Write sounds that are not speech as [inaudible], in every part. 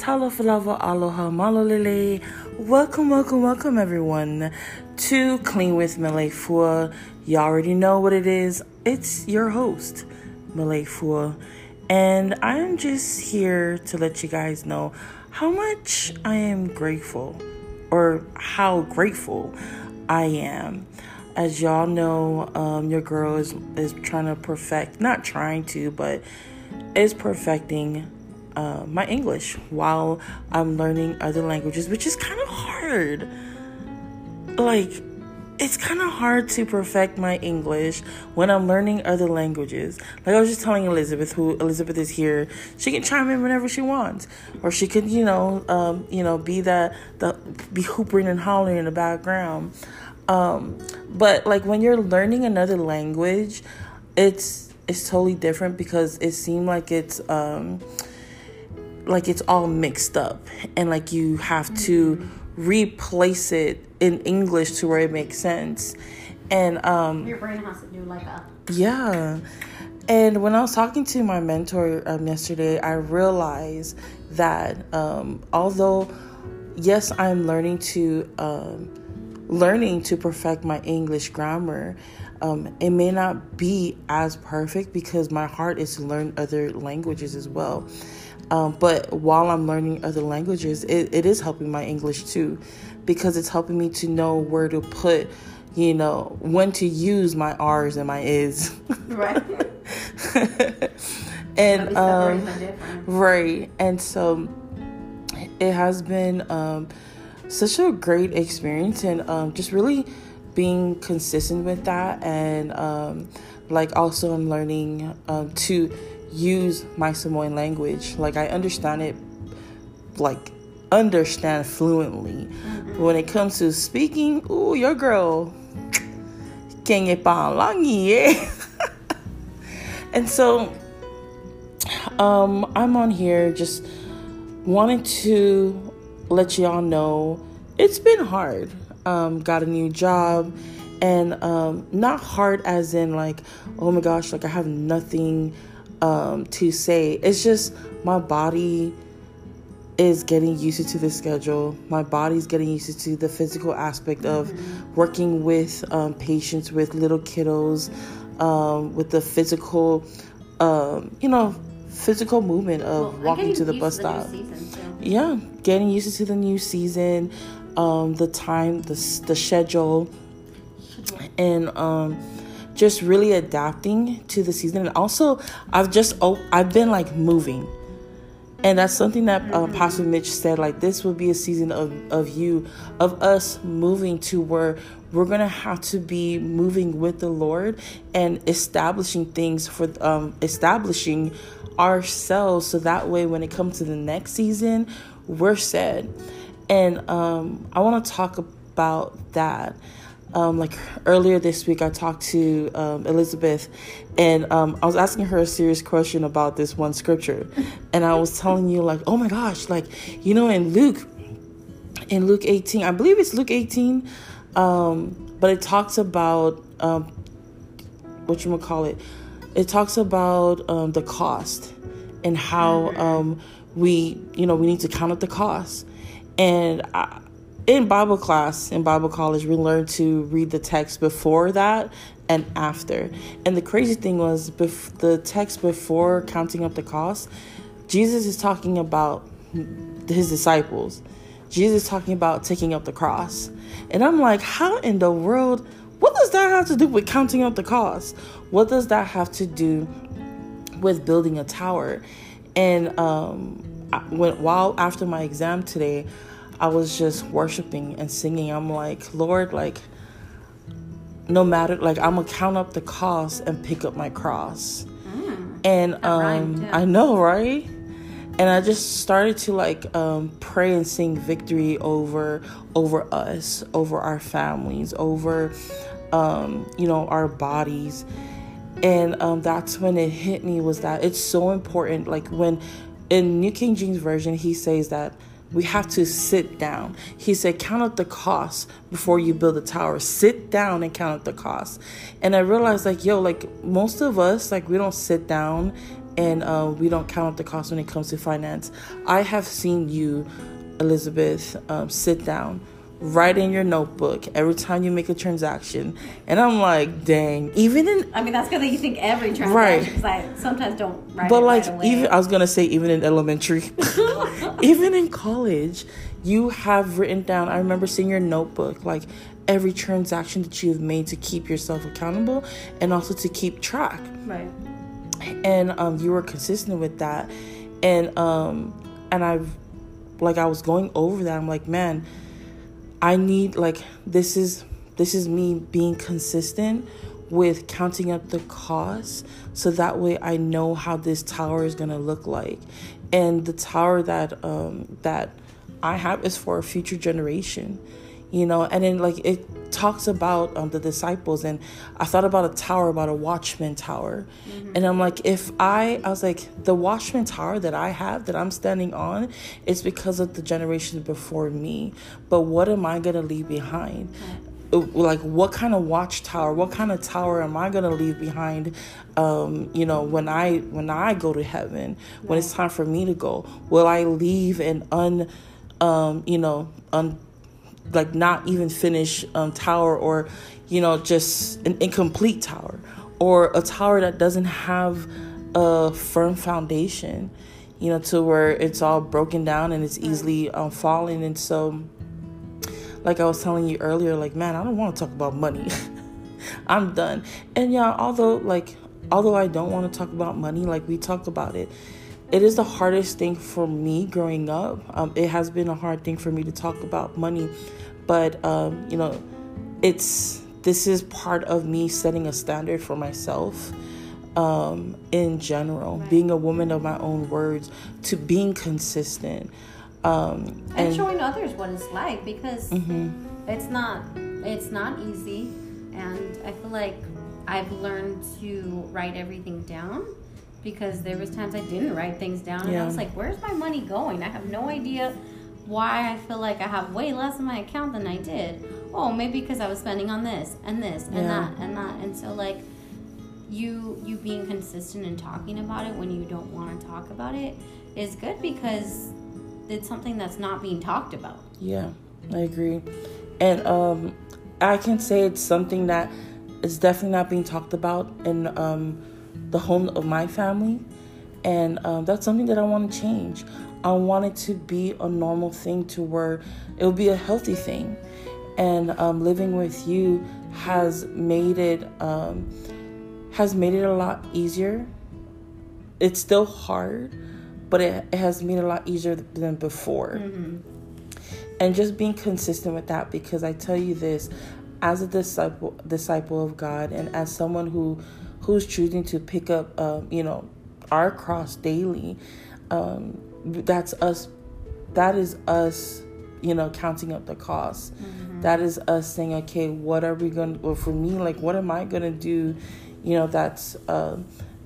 Talafalava aloha malolele. Welcome, welcome, welcome everyone to Clean with Malay Fua. You already know what it is. It's your host, Malay Fua. And I'm just here to let you guys know how much I am grateful or how grateful I am. As y'all know, um, your girl is, is trying to perfect, not trying to, but is perfecting uh, my English while I'm learning other languages, which is kind of hard. Like, it's kind of hard to perfect my English when I'm learning other languages. Like I was just telling Elizabeth, who Elizabeth is here, she can chime in whenever she wants, or she could, you know, um, you know, be that the be hoopering and hollering in the background. Um, but like when you're learning another language, it's it's totally different because it seemed like it's um, like it's all mixed up and like you have to replace it in English to where it makes sense. And um your brain has to do like a yeah. And when I was talking to my mentor um, yesterday, I realized that um, although yes, I'm learning to um, learning to perfect my English grammar, um, it may not be as perfect because my heart is to learn other languages as well. Um, but while I'm learning other languages, it, it is helping my English too, because it's helping me to know where to put, you know, when to use my R's and my is. right. [laughs] and um, right, and so it has been um, such a great experience, and um, just really being consistent with that, and um, like also I'm learning um, to use my Samoan language. Like I understand it, like understand fluently. Mm-hmm. When it comes to speaking, ooh, your girl, eh? [laughs] and so, um, I'm on here just wanting to let y'all know it's been hard. Um, got a new job and um, not hard as in like oh my gosh like i have nothing um, to say. It's just my body is getting used to the schedule. My body's getting used to the physical aspect of mm-hmm. working with um, patients with little kiddos, um, with the physical, um, you know, physical movement of well, walking to the bus stop. yeah, getting used to the new season, um, the time, the the schedule, and um, just really adapting to the season. And also i've just oh i've been like moving. And that's something that uh, pastor mitch said like this will be a season of, of you of us moving to where we're gonna have to be moving with the lord and establishing things for um, establishing ourselves so that way when it comes to the next season we're set. And um, i want to talk about that um, like earlier this week, I talked to um, Elizabeth, and um, I was asking her a serious question about this one scripture, [laughs] and I was telling you like, oh my gosh, like you know, in Luke, in Luke eighteen, I believe it's Luke eighteen, um, but it talks about um, what you would call it. It talks about um, the cost and how we, you know, we need to count up the cost, and. I, in Bible class, in Bible college, we learned to read the text before that and after. And the crazy thing was, bef- the text before counting up the cost, Jesus is talking about his disciples. Jesus is talking about taking up the cross. And I'm like, how in the world, what does that have to do with counting up the cost? What does that have to do with building a tower? And um, when, while after my exam today, I was just worshiping and singing. I'm like, Lord, like, no matter, like, I'm gonna count up the cost and pick up my cross. Mm, and um, I know, right? And I just started to like um, pray and sing victory over over us, over our families, over um, you know our bodies. And um, that's when it hit me was that it's so important. Like when in New King James Version, he says that we have to sit down. He said, Count up the cost before you build a tower. Sit down and count up the cost. And I realized, like, yo, like, most of us, like, we don't sit down and uh, we don't count the cost when it comes to finance. I have seen you, Elizabeth, um, sit down write in your notebook every time you make a transaction. And I'm like, dang, even in. I mean, that's because you think every transaction, right? I sometimes don't write. But like, right even I was gonna say, even in elementary, [laughs] even in college, you have written down. I remember seeing your notebook, like every transaction that you have made to keep yourself accountable and also to keep track. Right. And um, you were consistent with that, and um, and I've like I was going over that. I'm like, man I need like this is this is me being consistent with counting up the costs so that way I know how this tower is going to look like. And the tower that um that I have is for a future generation. You know, and then like it talks about um, the disciples and i thought about a tower about a watchman tower. Mm-hmm. and i'm like if i i was like the watchman tower that i have that i'm standing on is because of the generations before me. But what am i going to leave behind? Uh, like what kind of watchtower what kind of tower am i going to leave behind um, you know when i when i go to heaven when it's time for me to go? Will i leave an un um, you know un like not even finished um, tower or you know just an incomplete tower or a tower that doesn't have a firm foundation you know to where it's all broken down and it's easily um, falling and so like i was telling you earlier like man i don't want to talk about money. [laughs] I'm done. And yeah although like although i don't want to talk about money like we talked about it it is the hardest thing for me growing up. Um, it has been a hard thing for me to talk about money, but um, you know, it's this is part of me setting a standard for myself um, in general, being a woman of my own words, to being consistent, um, and, and, showing others what it's like because mm-hmm. it's not it's not easy, and I feel like I've learned to write everything down because there was times I didn't write things down and yeah. I was like, where's my money going? I have no idea why I feel like I have way less in my account than I did. Oh, maybe because I was spending on this and this and yeah. that and that. And so like you you being consistent and talking about it when you don't want to talk about it is good because it's something that's not being talked about. Yeah, I agree. And um I can say it's something that is definitely not being talked about and um the home of my family. And um, that's something that I want to change. I want it to be a normal thing to where it'll be a healthy thing. And um, living with you has made it um, has made it a lot easier. It's still hard, but it, it has made it a lot easier than before. Mm-hmm. And just being consistent with that, because I tell you this, as a disciple disciple of God, and as someone who who's choosing to pick up, um, you know, our cross daily, um, that's us. That is us, you know, counting up the cost. Mm-hmm. That is us saying, okay, what are we going to, or for me, like, what am I going to do, you know, that's, uh,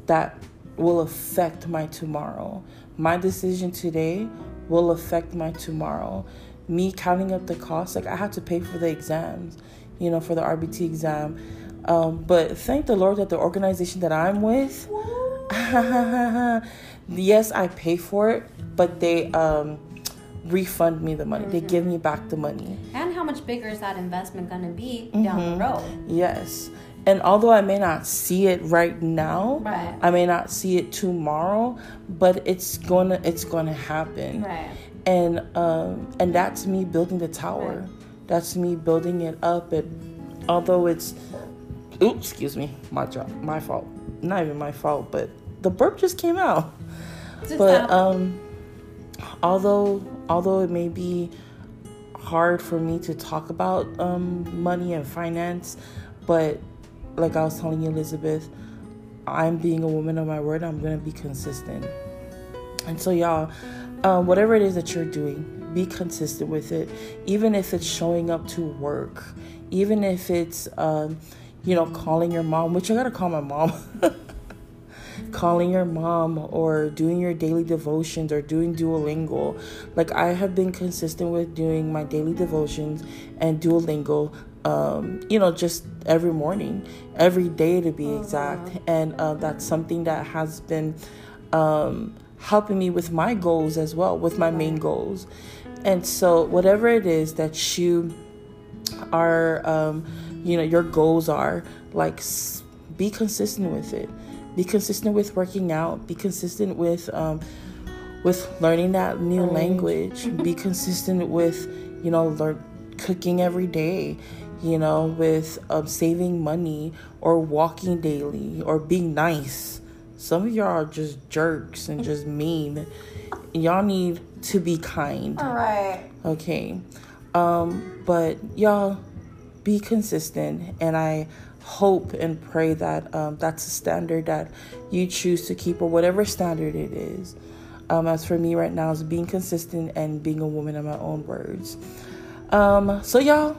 that will affect my tomorrow. My decision today will affect my tomorrow. Me counting up the cost, like, I have to pay for the exams, you know, for the RBT exam um, but thank the Lord that the organization that I'm with, [laughs] yes, I pay for it, but they um, refund me the money. Mm-hmm. They give me back the money. And how much bigger is that investment going to be mm-hmm. down the mm-hmm. road? Yes. And although I may not see it right now, right. I may not see it tomorrow, but it's gonna it's gonna happen. Right. And um, and that's me building the tower. Right. That's me building it up. And although it's Oops, excuse me, my job, my fault. Not even my fault, but the burp just came out. Just but um, although although it may be hard for me to talk about um, money and finance, but like I was telling you, Elizabeth, I'm being a woman of my word. I'm gonna be consistent. And so, y'all, uh, whatever it is that you're doing, be consistent with it. Even if it's showing up to work, even if it's um, you know, calling your mom, which I gotta call my mom. [laughs] calling your mom or doing your daily devotions or doing Duolingo. Like I have been consistent with doing my daily devotions and Duolingo um, you know, just every morning, every day to be exact. And uh, that's something that has been um, helping me with my goals as well, with my main goals. And so, whatever it is that you are, um, you know, your goals are, like, be consistent with it. Be consistent with working out. Be consistent with, um, with learning that new language. [laughs] be consistent with, you know, learn cooking every day. You know, with um, saving money or walking daily or being nice. Some of y'all are just jerks and just mean. Y'all need to be kind. All right. Okay. Um, but y'all be consistent and I hope and pray that um, that's a standard that you choose to keep or whatever standard it is. Um, as for me right now is being consistent and being a woman in my own words. Um, so y'all,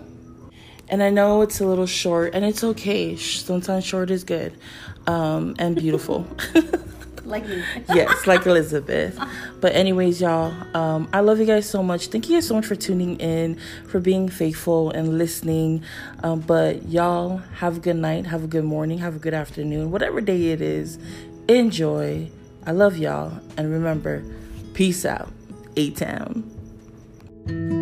and I know it's a little short and it's okay. Sometimes short is good um, and beautiful. [laughs] [laughs] like me. [laughs] yes, like Elizabeth. But anyways, y'all, um, I love you guys so much. Thank you guys so much for tuning in, for being faithful and listening. Um, but y'all have a good night, have a good morning, have a good afternoon, whatever day it is. Enjoy. I love y'all, and remember, peace out. A Town.